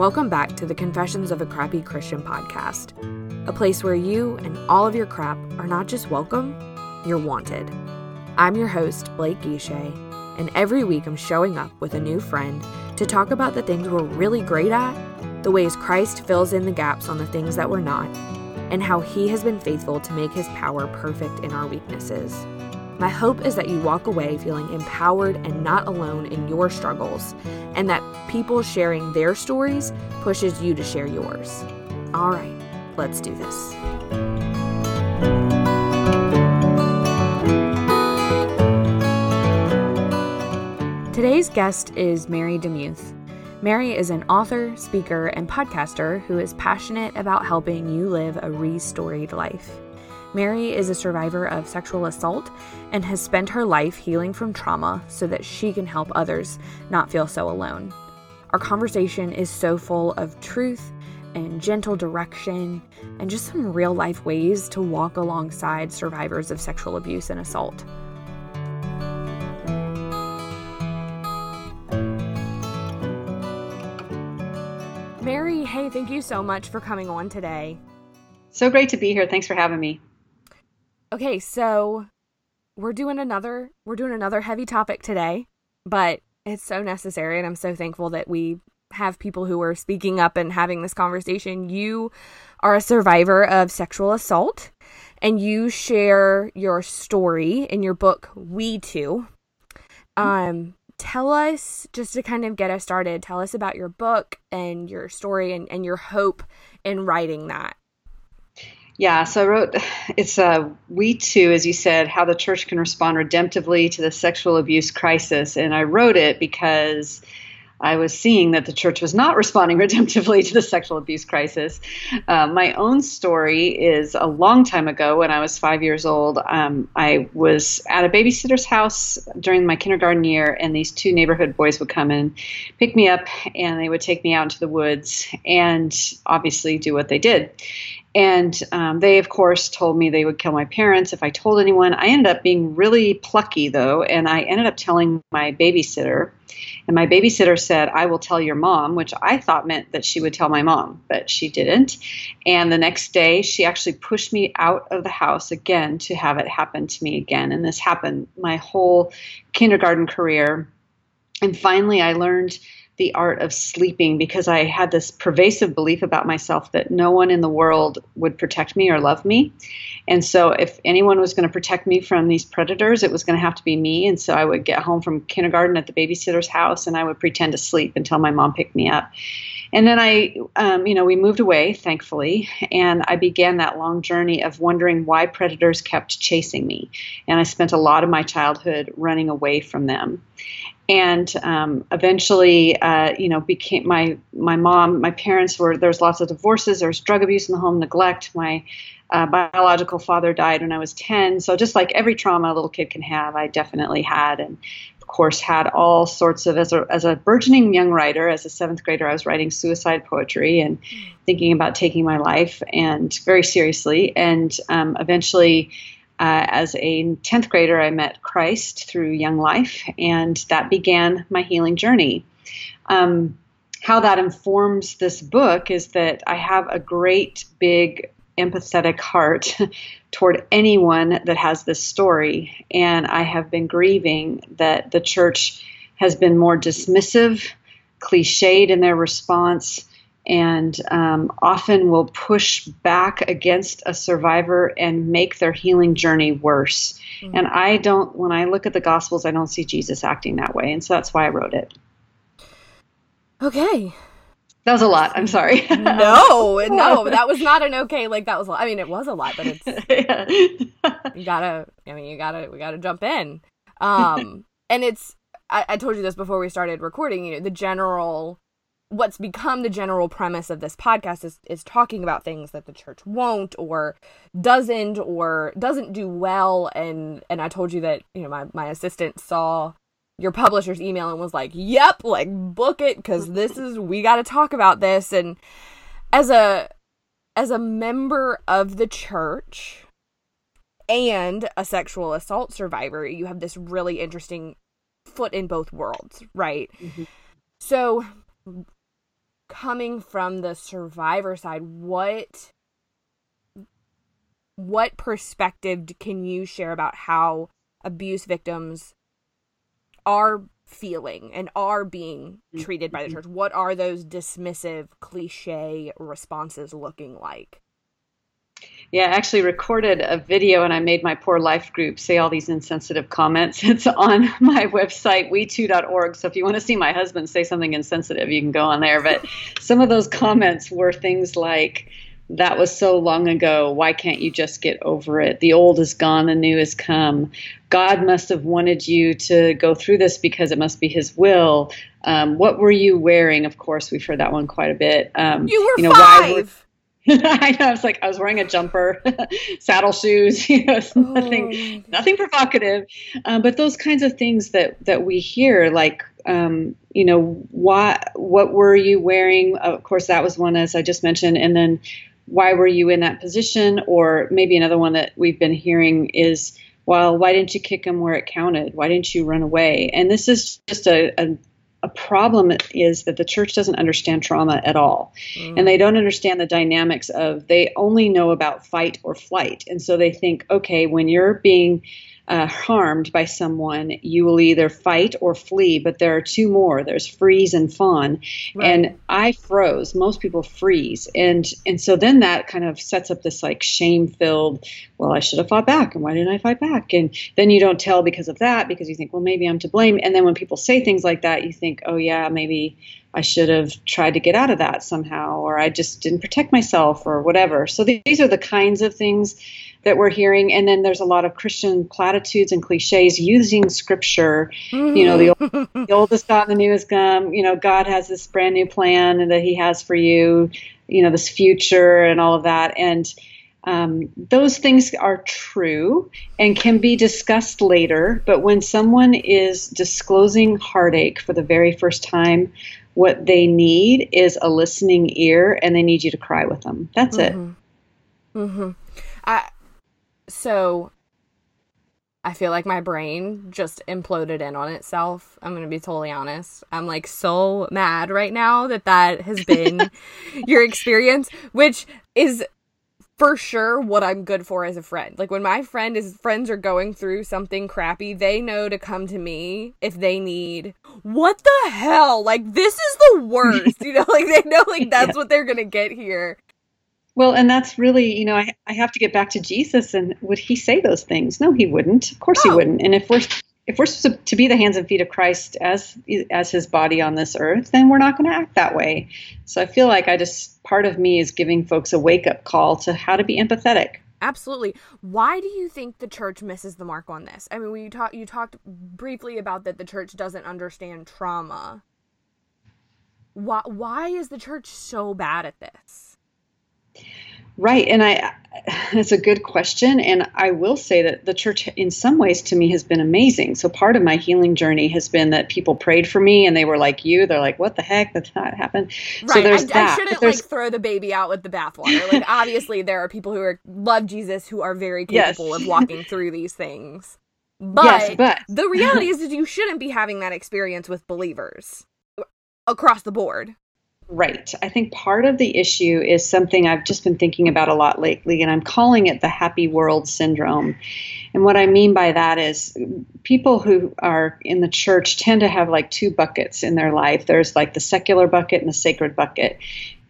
Welcome back to the Confessions of a Crappy Christian podcast, a place where you and all of your crap are not just welcome, you're wanted. I'm your host, Blake Guichet, and every week I'm showing up with a new friend to talk about the things we're really great at, the ways Christ fills in the gaps on the things that we're not, and how he has been faithful to make his power perfect in our weaknesses. My hope is that you walk away feeling empowered and not alone in your struggles, and that people sharing their stories pushes you to share yours. All right, let's do this. Today's guest is Mary DeMuth. Mary is an author, speaker, and podcaster who is passionate about helping you live a restoried life. Mary is a survivor of sexual assault and has spent her life healing from trauma so that she can help others not feel so alone. Our conversation is so full of truth and gentle direction and just some real life ways to walk alongside survivors of sexual abuse and assault. Mary, hey, thank you so much for coming on today. So great to be here. Thanks for having me. Okay, so we're doing another we're doing another heavy topic today, but it's so necessary and I'm so thankful that we have people who are speaking up and having this conversation. You are a survivor of sexual assault and you share your story in your book We Too. Um tell us just to kind of get us started, tell us about your book and your story and, and your hope in writing that. Yeah, so I wrote, it's a We Too, as you said, how the church can respond redemptively to the sexual abuse crisis. And I wrote it because I was seeing that the church was not responding redemptively to the sexual abuse crisis. Uh, my own story is a long time ago when I was five years old. Um, I was at a babysitter's house during my kindergarten year, and these two neighborhood boys would come and pick me up, and they would take me out into the woods and obviously do what they did. And um, they, of course, told me they would kill my parents if I told anyone. I ended up being really plucky, though, and I ended up telling my babysitter. And my babysitter said, I will tell your mom, which I thought meant that she would tell my mom, but she didn't. And the next day, she actually pushed me out of the house again to have it happen to me again. And this happened my whole kindergarten career. And finally, I learned the art of sleeping because I had this pervasive belief about myself that no one in the world would protect me or love me. And so, if anyone was going to protect me from these predators, it was going to have to be me. And so, I would get home from kindergarten at the babysitter's house and I would pretend to sleep until my mom picked me up. And then I, um, you know, we moved away, thankfully, and I began that long journey of wondering why predators kept chasing me. And I spent a lot of my childhood running away from them and um, eventually, uh, you know, became my my mom. My parents were there was lots of divorces. There was drug abuse in the home, neglect. My uh, biological father died when I was ten. So just like every trauma a little kid can have, I definitely had, and of course had all sorts of as a as a burgeoning young writer, as a seventh grader, I was writing suicide poetry and thinking about taking my life and very seriously, and um, eventually uh, as a 10th grader, I met Christ through Young Life, and that began my healing journey. Um, how that informs this book is that I have a great, big, empathetic heart toward anyone that has this story. And I have been grieving that the church has been more dismissive, cliched in their response, and um, often will push back against a survivor and make their healing journey worse. Mm-hmm. And I don't, when I look at the Gospels, I don't see Jesus acting that way. And so that's why I wrote it. Okay. That was a lot. I'm sorry. no, no, that was not an okay. Like that was. I mean, it was a lot, but it's. you gotta. I mean, you gotta. We gotta jump in. Um, and it's. I, I told you this before we started recording. You know, the general what's become the general premise of this podcast is is talking about things that the church won't or doesn't or doesn't do well. And and I told you that you know my my assistant saw your publisher's email and was like yep like book it cuz this is we got to talk about this. And as a as a member of the church and a sexual assault survivor you have this really interesting foot in both worlds right? Mm-hmm. so coming from the survivor side, what what perspective can you share about how abuse victims are feeling and are being treated by the mm-hmm. church? What are those dismissive, cliche responses looking like? Yeah, I actually recorded a video and I made my poor life group say all these insensitive comments. It's on my website, we2.org. So if you want to see my husband say something insensitive, you can go on there. But some of those comments were things like, that was so long ago. Why can't you just get over it? The old is gone, the new has come. God must have wanted you to go through this because it must be His will. Um, what were you wearing? Of course, we've heard that one quite a bit. Um, you were you know, five. I know. I was like, I was wearing a jumper, saddle shoes. You know, oh. nothing, nothing provocative. Um, but those kinds of things that that we hear, like, um, you know, what what were you wearing? Of course, that was one as I just mentioned, and then why were you in that position? Or maybe another one that we've been hearing is, well, why didn't you kick him where it counted? Why didn't you run away? And this is just a, a a problem is that the church doesn't understand trauma at all. Mm. And they don't understand the dynamics of, they only know about fight or flight. And so they think, okay, when you're being uh, harmed by someone, you will either fight or flee. But there are two more. There's freeze and fawn. Right. And I froze. Most people freeze, and and so then that kind of sets up this like shame filled. Well, I should have fought back, and why didn't I fight back? And then you don't tell because of that because you think, well, maybe I'm to blame. And then when people say things like that, you think, oh yeah, maybe I should have tried to get out of that somehow, or I just didn't protect myself, or whatever. So these are the kinds of things that we're hearing. And then there's a lot of Christian platitudes and cliches using scripture. Mm-hmm. You know, the, old, the oldest God and the newest gum. You know, God has this brand new plan that He has for you. You know, this future and all of that. And um, those things are true and can be discussed later. But when someone is disclosing heartache for the very first time, what they need is a listening ear, and they need you to cry with them. That's mm-hmm. it. Mm-hmm. I so I feel like my brain just imploded in on itself. I'm going to be totally honest. I'm like so mad right now that that has been your experience, which is for sure what I'm good for as a friend. Like when my friend is friends are going through something crappy, they know to come to me if they need what the hell? Like this is the worst. you know, like they know like that's yeah. what they're going to get here. Well, and that's really, you know, I, I have to get back to Jesus. And would he say those things? No, he wouldn't. Of course, he wouldn't. And if we're if we're supposed to be the hands and feet of Christ as as His body on this earth, then we're not going to act that way. So I feel like I just part of me is giving folks a wake up call to how to be empathetic. Absolutely. Why do you think the church misses the mark on this? I mean, we talked you talked briefly about that the church doesn't understand trauma. Why why is the church so bad at this? Right. And I, it's a good question. And I will say that the church, in some ways, to me, has been amazing. So part of my healing journey has been that people prayed for me and they were like you. They're like, what the heck? That's not happened. Right. So there's I, that. I shouldn't like throw the baby out with the bathwater. Like, obviously, there are people who are love Jesus who are very capable yes. of walking through these things. But, yes, but the reality is, is you shouldn't be having that experience with believers across the board. Right. I think part of the issue is something I've just been thinking about a lot lately, and I'm calling it the happy world syndrome. And what I mean by that is people who are in the church tend to have like two buckets in their life there's like the secular bucket and the sacred bucket.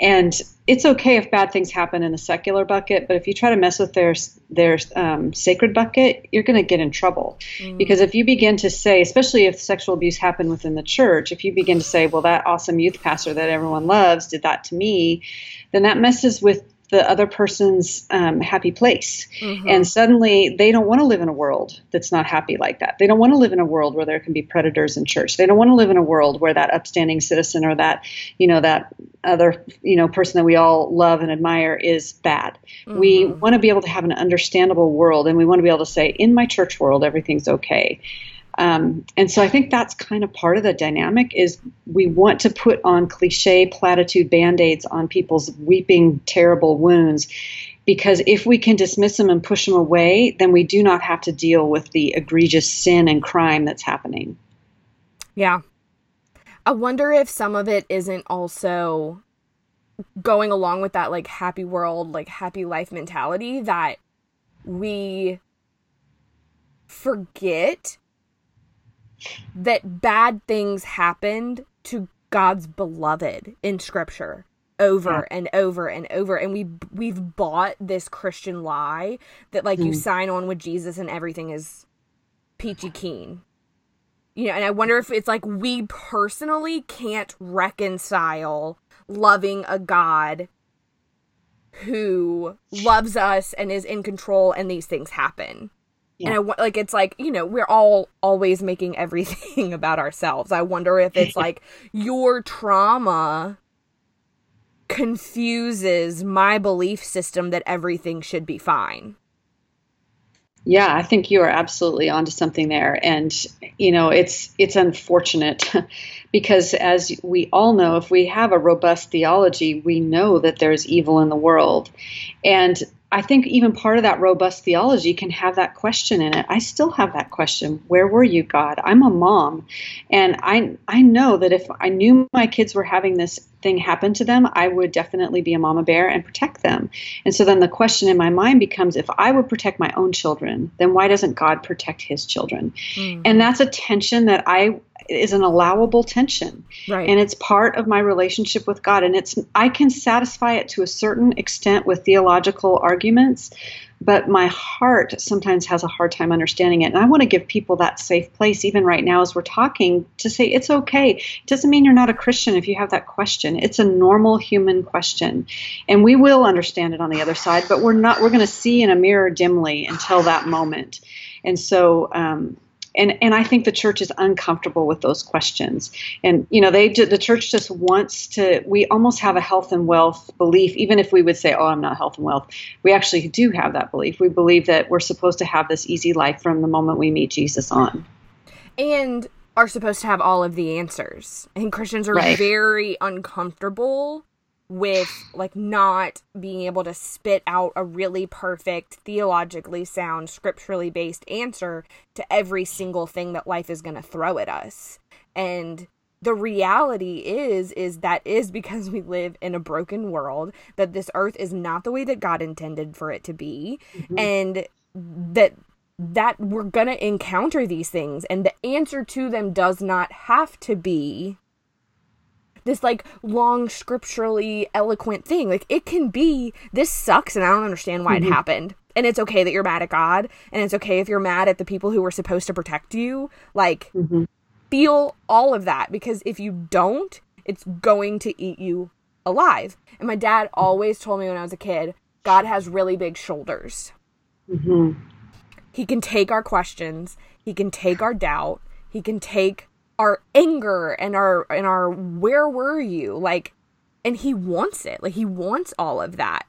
And it's okay if bad things happen in the secular bucket, but if you try to mess with their their um, sacred bucket, you're going to get in trouble. Mm. Because if you begin to say, especially if sexual abuse happened within the church, if you begin to say, "Well, that awesome youth pastor that everyone loves did that to me," then that messes with the other person's um, happy place. Mm-hmm. And suddenly they don't want to live in a world that's not happy like that. They don't want to live in a world where there can be predators in church. They don't want to live in a world where that upstanding citizen or that, you know, that other, you know, person that we all love and admire is bad. Mm-hmm. We want to be able to have an understandable world and we want to be able to say, in my church world, everything's okay. Um, and so I think that's kind of part of the dynamic is we want to put on cliche platitude band-aids on people's weeping terrible wounds because if we can dismiss them and push them away, then we do not have to deal with the egregious sin and crime that's happening. Yeah. I wonder if some of it isn't also going along with that like happy world, like happy life mentality that we forget that bad things happened to God's beloved in scripture over yeah. and over and over and we we've bought this christian lie that like mm. you sign on with jesus and everything is peachy keen you know and i wonder if it's like we personally can't reconcile loving a god who loves us and is in control and these things happen yeah. And I want like it's like, you know, we're all always making everything about ourselves. I wonder if it's like your trauma confuses my belief system that everything should be fine. Yeah, I think you are absolutely onto something there. And, you know, it's it's unfortunate because as we all know, if we have a robust theology, we know that there's evil in the world. And I think even part of that robust theology can have that question in it. I still have that question. Where were you, God? I'm a mom. And I I know that if I knew my kids were having this thing happen to them, I would definitely be a mama bear and protect them. And so then the question in my mind becomes if I would protect my own children, then why doesn't God protect his children? Mm-hmm. And that's a tension that I is an allowable tension. Right. And it's part of my relationship with God. And it's I can satisfy it to a certain extent with theological arguments, but my heart sometimes has a hard time understanding it. And I want to give people that safe place, even right now as we're talking, to say it's okay. It doesn't mean you're not a Christian if you have that question. It's a normal human question. And we will understand it on the other side, but we're not, we're going to see in a mirror dimly until that moment. And so, um, and and I think the church is uncomfortable with those questions. And you know, they the church just wants to. We almost have a health and wealth belief, even if we would say, "Oh, I'm not health and wealth." We actually do have that belief. We believe that we're supposed to have this easy life from the moment we meet Jesus on. And are supposed to have all of the answers. And Christians are right. very uncomfortable with like not being able to spit out a really perfect theologically sound scripturally based answer to every single thing that life is going to throw at us and the reality is is that is because we live in a broken world that this earth is not the way that god intended for it to be mm-hmm. and that that we're going to encounter these things and the answer to them does not have to be this like long scripturally eloquent thing. Like it can be this sucks and I don't understand why mm-hmm. it happened. And it's okay that you're mad at God and it's okay if you're mad at the people who were supposed to protect you. Like mm-hmm. feel all of that because if you don't, it's going to eat you alive. And my dad always told me when I was a kid, God has really big shoulders. Mm-hmm. He can take our questions, he can take our doubt, he can take our anger and our and our where were you? Like and he wants it. Like he wants all of that.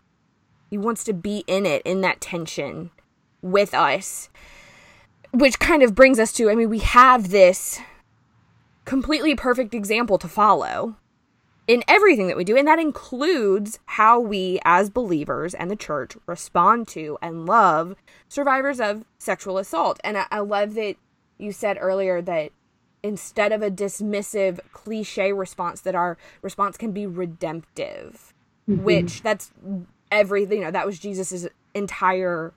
He wants to be in it in that tension with us which kind of brings us to i mean we have this completely perfect example to follow in everything that we do and that includes how we as believers and the church respond to and love survivors of sexual assault. And i, I love that you said earlier that instead of a dismissive cliche response that our response can be redemptive mm-hmm. which that's everything you know that was jesus's entire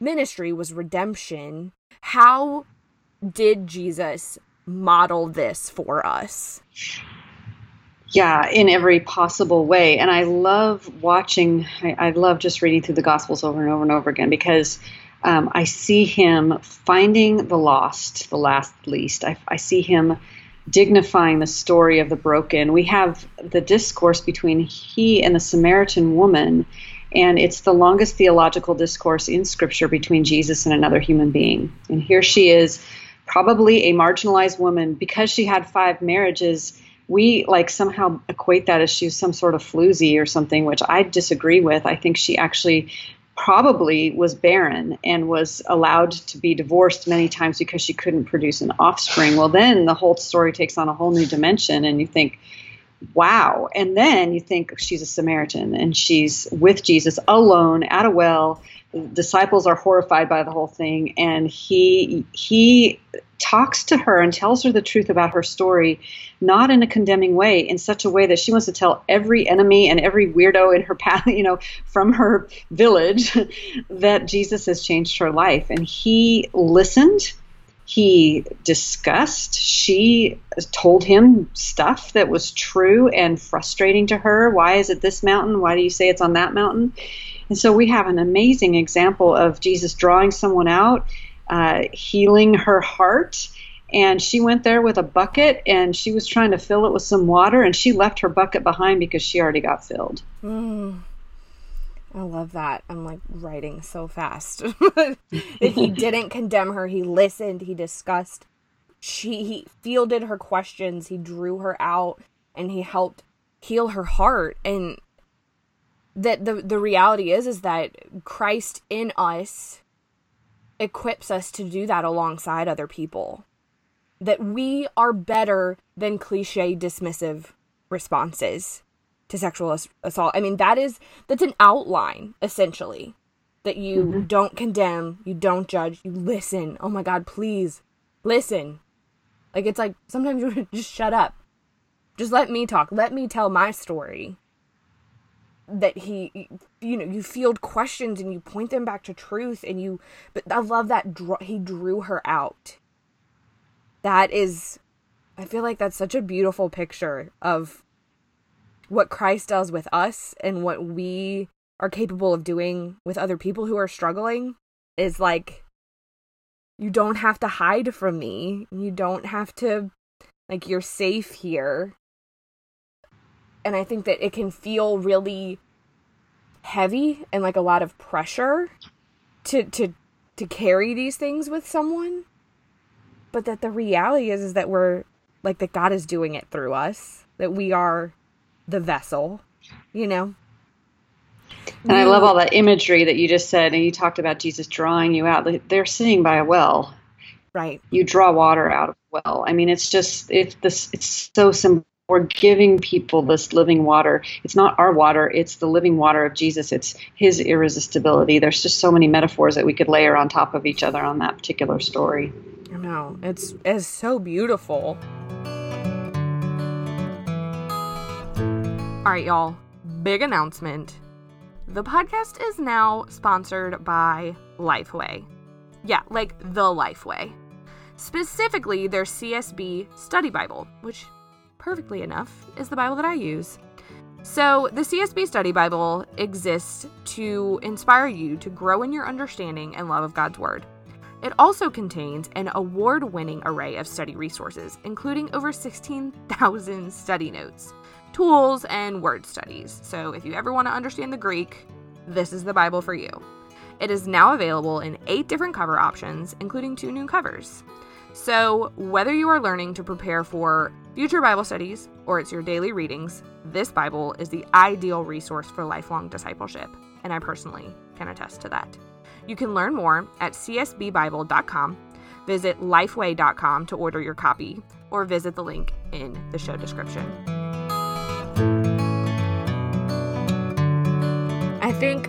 ministry was redemption. How did jesus model this for us? Yeah in every possible way. And i love watching I, I love just reading through the gospels over and over and over again because um, I see him finding the lost, the last least. I, I see him dignifying the story of the broken. We have the discourse between he and the Samaritan woman, and it's the longest theological discourse in Scripture between Jesus and another human being. And here she is, probably a marginalized woman, because she had five marriages. We like somehow equate that as she's some sort of floozy or something, which I disagree with. I think she actually probably was barren and was allowed to be divorced many times because she couldn't produce an offspring. Well, then the whole story takes on a whole new dimension, and you think, wow. And then you think she's a Samaritan and she's with Jesus alone at a well. disciples are horrified by the whole thing, and he he talks to her and tells her the truth about her story, not in a condemning way, in such a way that she wants to tell every enemy and every weirdo in her path, you know, from her village, that Jesus has changed her life. And he listened. He discussed. She told him stuff that was true and frustrating to her. Why is it this mountain? Why do you say it's on that mountain? And so we have an amazing example of Jesus drawing someone out uh, healing her heart. And she went there with a bucket and she was trying to fill it with some water and she left her bucket behind because she already got filled. Mm. I love that. I'm like writing so fast. he didn't condemn her. He listened. He discussed. She he fielded her questions. He drew her out and he helped heal her heart. And that the the reality is is that Christ in us equips us to do that alongside other people. That we are better than cliche dismissive responses to sexual assault. I mean, that is that's an outline essentially that you mm-hmm. don't condemn, you don't judge, you listen. Oh my god, please listen. Like it's like sometimes you just shut up. Just let me talk. Let me tell my story that he you know you field questions and you point them back to truth and you but i love that he drew her out. That is i feel like that's such a beautiful picture of what christ does with us and what we are capable of doing with other people who are struggling is like you don't have to hide from me. You don't have to like you're safe here and I think that it can feel really heavy and like a lot of pressure to to to carry these things with someone. But that the reality is is that we're like that God is doing it through us that we are the vessel you know? And I love all that imagery that you just said and you talked about Jesus drawing you out. They're sitting by a well. Right. You draw water out of a well. I mean it's just it's this it's so simple we're giving people this living water. It's not our water, it's the living water of Jesus. It's his irresistibility. There's just so many metaphors that we could layer on top of each other on that particular story. I know. It's it's so beautiful. All right, y'all. Big announcement. The podcast is now sponsored by Lifeway. Yeah, like the Lifeway. Specifically, their CSB study Bible, which perfectly enough, is the Bible that I use. So, the CSB Study Bible exists to inspire you to grow in your understanding and love of God's Word. It also contains an award winning array of study resources, including over 16,000 study notes, tools, and word studies. So, if you ever want to understand the Greek, this is the Bible for you. It is now available in eight different cover options, including two new covers. So, whether you are learning to prepare for future Bible studies or it's your daily readings, this Bible is the ideal resource for lifelong discipleship, and I personally can attest to that. You can learn more at csbbible.com, visit lifeway.com to order your copy, or visit the link in the show description. I think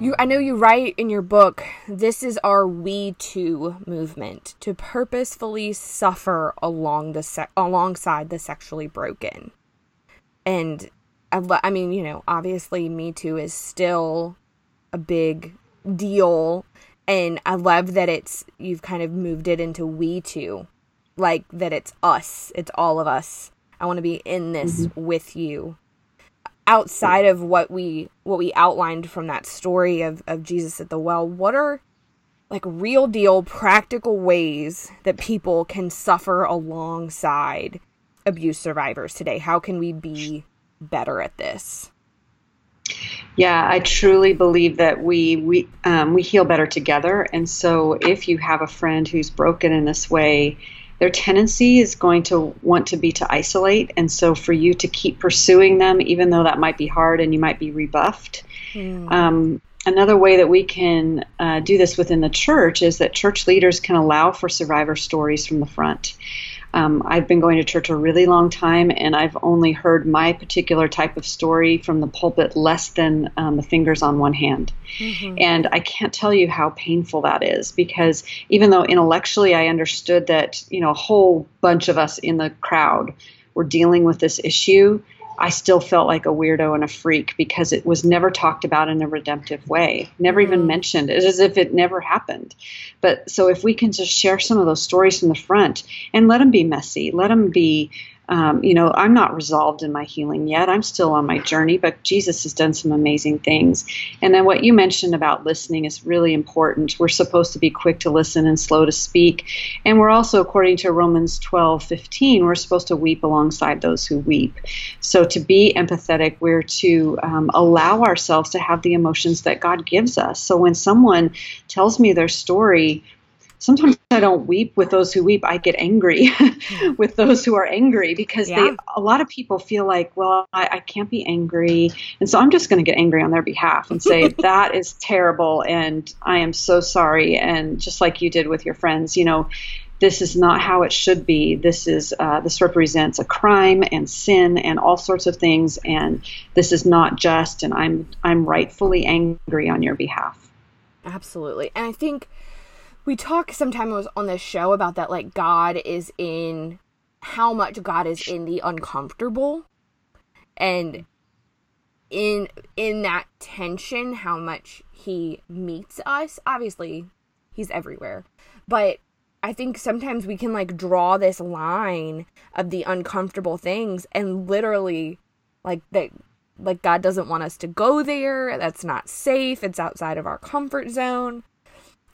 you I know you write in your book this is our we too movement to purposefully suffer along the se- alongside the sexually broken. And I, I mean, you know, obviously me too is still a big deal and I love that it's you've kind of moved it into we too. Like that it's us, it's all of us. I want to be in this mm-hmm. with you outside of what we what we outlined from that story of, of Jesus at the well, what are like real deal practical ways that people can suffer alongside abuse survivors today? How can we be better at this? Yeah, I truly believe that we we um, we heal better together. And so, if you have a friend who's broken in this way, their tendency is going to want to be to isolate. And so for you to keep pursuing them, even though that might be hard and you might be rebuffed, mm. um, another way that we can uh, do this within the church is that church leaders can allow for survivor stories from the front. Um, I've been going to church a really long time, and I've only heard my particular type of story from the pulpit less than um, the fingers on one hand. Mm-hmm. And I can't tell you how painful that is because even though intellectually I understood that, you know, a whole bunch of us in the crowd were dealing with this issue, I still felt like a weirdo and a freak because it was never talked about in a redemptive way, never mm-hmm. even mentioned. It's as if it never happened. But so if we can just share some of those stories from the front and let them be messy, let them be um, you know, I'm not resolved in my healing yet. I'm still on my journey, but Jesus has done some amazing things. And then what you mentioned about listening is really important. We're supposed to be quick to listen and slow to speak. And we're also, according to Romans 12 15, we're supposed to weep alongside those who weep. So to be empathetic, we're to um, allow ourselves to have the emotions that God gives us. So when someone tells me their story, sometimes I don't weep with those who weep. I get angry with those who are angry because yeah. they, a lot of people feel like, well, I, I can't be angry. And so I'm just going to get angry on their behalf and say, that is terrible. And I am so sorry. And just like you did with your friends, you know, this is not how it should be. This is uh, this represents a crime and sin and all sorts of things, and this is not just. And I'm I'm rightfully angry on your behalf. Absolutely, and I think we talk sometimes on this show about that like God is in how much God is in the uncomfortable. And in in that tension how much he meets us. Obviously he's everywhere. But i think sometimes we can like draw this line of the uncomfortable things and literally like that like god doesn't want us to go there. That's not safe. It's outside of our comfort zone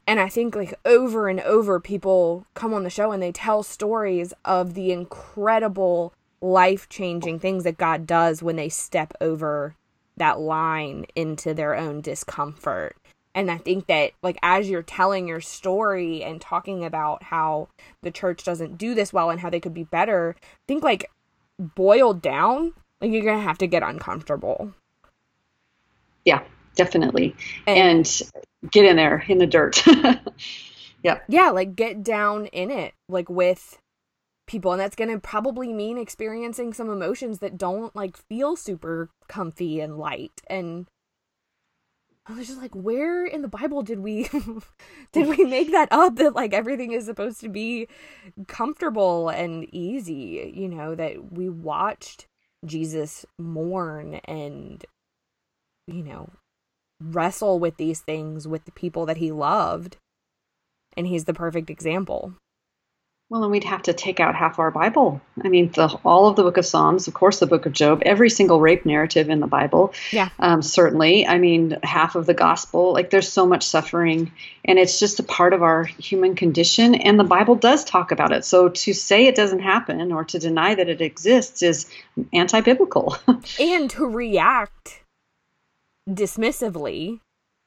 and I think like over and over people come on the show and they tell stories of the incredible life-changing things that God does when they step over that line into their own discomfort. And I think that like as you're telling your story and talking about how the church doesn't do this well and how they could be better, I think like boiled down, like you're going to have to get uncomfortable. Yeah, definitely. And, and get in there in the dirt. yeah. Yeah, like get down in it, like with people. And that's going to probably mean experiencing some emotions that don't like feel super comfy and light. And I was just like, where in the Bible did we did we make that up that like everything is supposed to be comfortable and easy, you know, that we watched Jesus mourn and you know, wrestle with these things with the people that he loved. And he's the perfect example. Well, and we'd have to take out half our Bible. I mean, the, all of the book of Psalms, of course, the book of Job, every single rape narrative in the Bible. Yeah. Um, certainly. I mean, half of the gospel. Like, there's so much suffering, and it's just a part of our human condition, and the Bible does talk about it. So to say it doesn't happen or to deny that it exists is anti biblical. and to react dismissively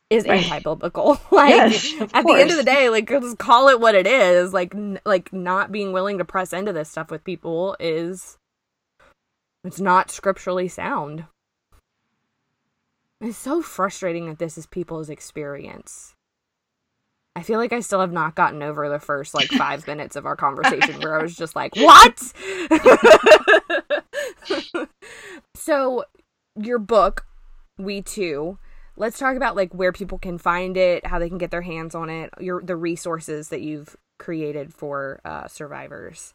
is right. anti-biblical. like yes, at course. the end of the day, like just call it what it is. Like n- like not being willing to press into this stuff with people is it's not scripturally sound. It's so frustrating that this is people's experience. I feel like I still have not gotten over the first like five minutes of our conversation where I was just like, "What?" so, your book we too. Let's talk about like where people can find it how they can get their hands on it your the resources that you've created for uh, survivors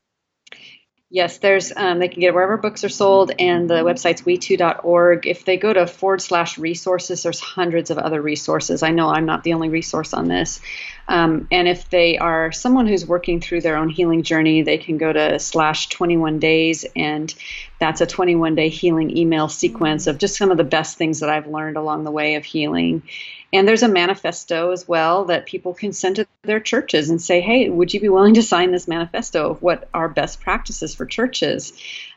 Yes, there's um, they can get it wherever books are sold, and the website's we2.org. If they go to forward slash resources, there's hundreds of other resources. I know I'm not the only resource on this. Um, and if they are someone who's working through their own healing journey, they can go to slash 21 days, and that's a 21 day healing email sequence of just some of the best things that I've learned along the way of healing. And there's a manifesto as well that people can send to their churches and say, hey, would you be willing to sign this manifesto of what are best practices for churches?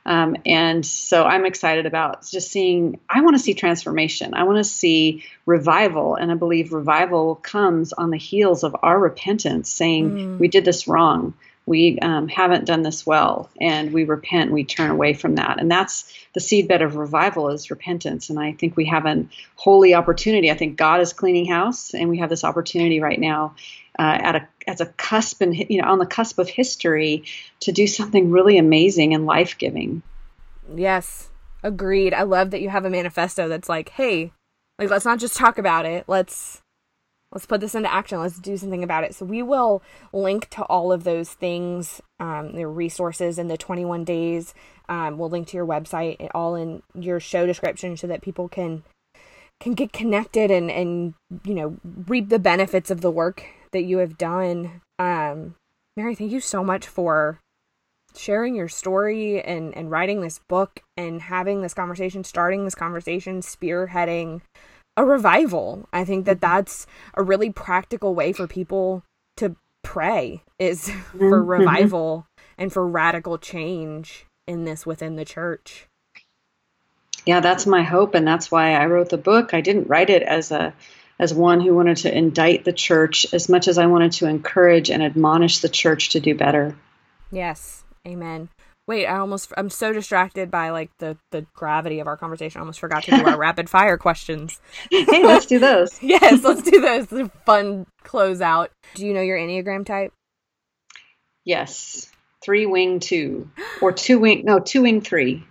Um, and so I'm excited about just seeing, I want to see transformation. I want to see revival. And I believe revival comes on the heels of our repentance, saying, mm. we did this wrong we um, haven't done this well and we repent we turn away from that. And that's the seedbed of revival is repentance. And i think we have a holy opportunity. I think god is cleaning house and we have this opportunity right now uh, at a as a cusp and you know on the cusp of history to do something really amazing and life-giving. Yes. Agreed. I love that you have a manifesto that's like hey like let's not just talk about it. Let's let's put this into action. Let's do something about it. So we will link to all of those things um, their resources in the 21 days. Um, we'll link to your website all in your show description so that people can can get connected and and you know reap the benefits of the work that you have done. Um, mary thank you so much for sharing your story and and writing this book and having this conversation starting this conversation spearheading a revival. I think that mm-hmm. that's a really practical way for people to pray is for mm-hmm. revival and for radical change in this within the church. Yeah, that's my hope and that's why I wrote the book. I didn't write it as a as one who wanted to indict the church as much as I wanted to encourage and admonish the church to do better. Yes. Amen. Wait, I almost I'm so distracted by like the the gravity of our conversation. I almost forgot to do our rapid fire questions. hey, let's do those. yes, let's do those. Fun closeout. Do you know your Enneagram type? Yes. Three wing two. Or two wing no, two wing three.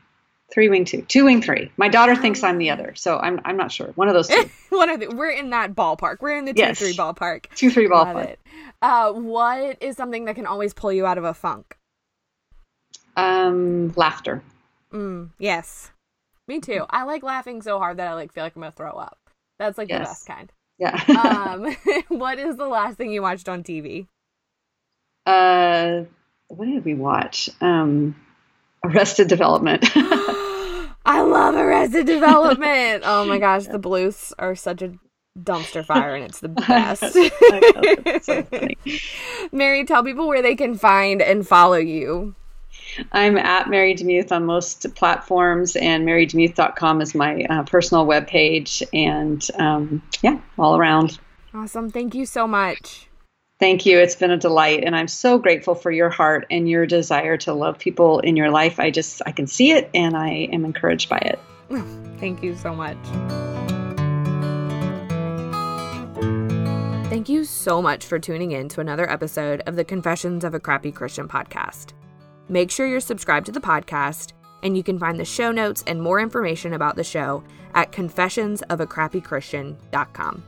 Three wing two. Two wing three. My daughter thinks I'm the other, so I'm I'm not sure. One of those two. One of the we're in that ballpark. We're in the two yes. three ballpark. Two three ballpark. Uh, what is something that can always pull you out of a funk? Um, laughter. Mm, yes, me too. I like laughing so hard that I like feel like I'm gonna throw up. That's like yes. the best kind. Yeah. um, what is the last thing you watched on TV? Uh, what did we watch? Um, Arrested Development. I love Arrested Development. oh my gosh, the Bluths are such a dumpster fire and it's the best. so Mary, tell people where they can find and follow you. I'm at Mary DeMuth on most platforms, and marydemuth.com is my uh, personal webpage. And um, yeah, all around. Awesome. Thank you so much. Thank you. It's been a delight. And I'm so grateful for your heart and your desire to love people in your life. I just, I can see it and I am encouraged by it. Thank you so much. Thank you so much for tuning in to another episode of the Confessions of a Crappy Christian podcast. Make sure you're subscribed to the podcast, and you can find the show notes and more information about the show at confessionsofacrappychristian.com.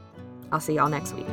I'll see y'all next week.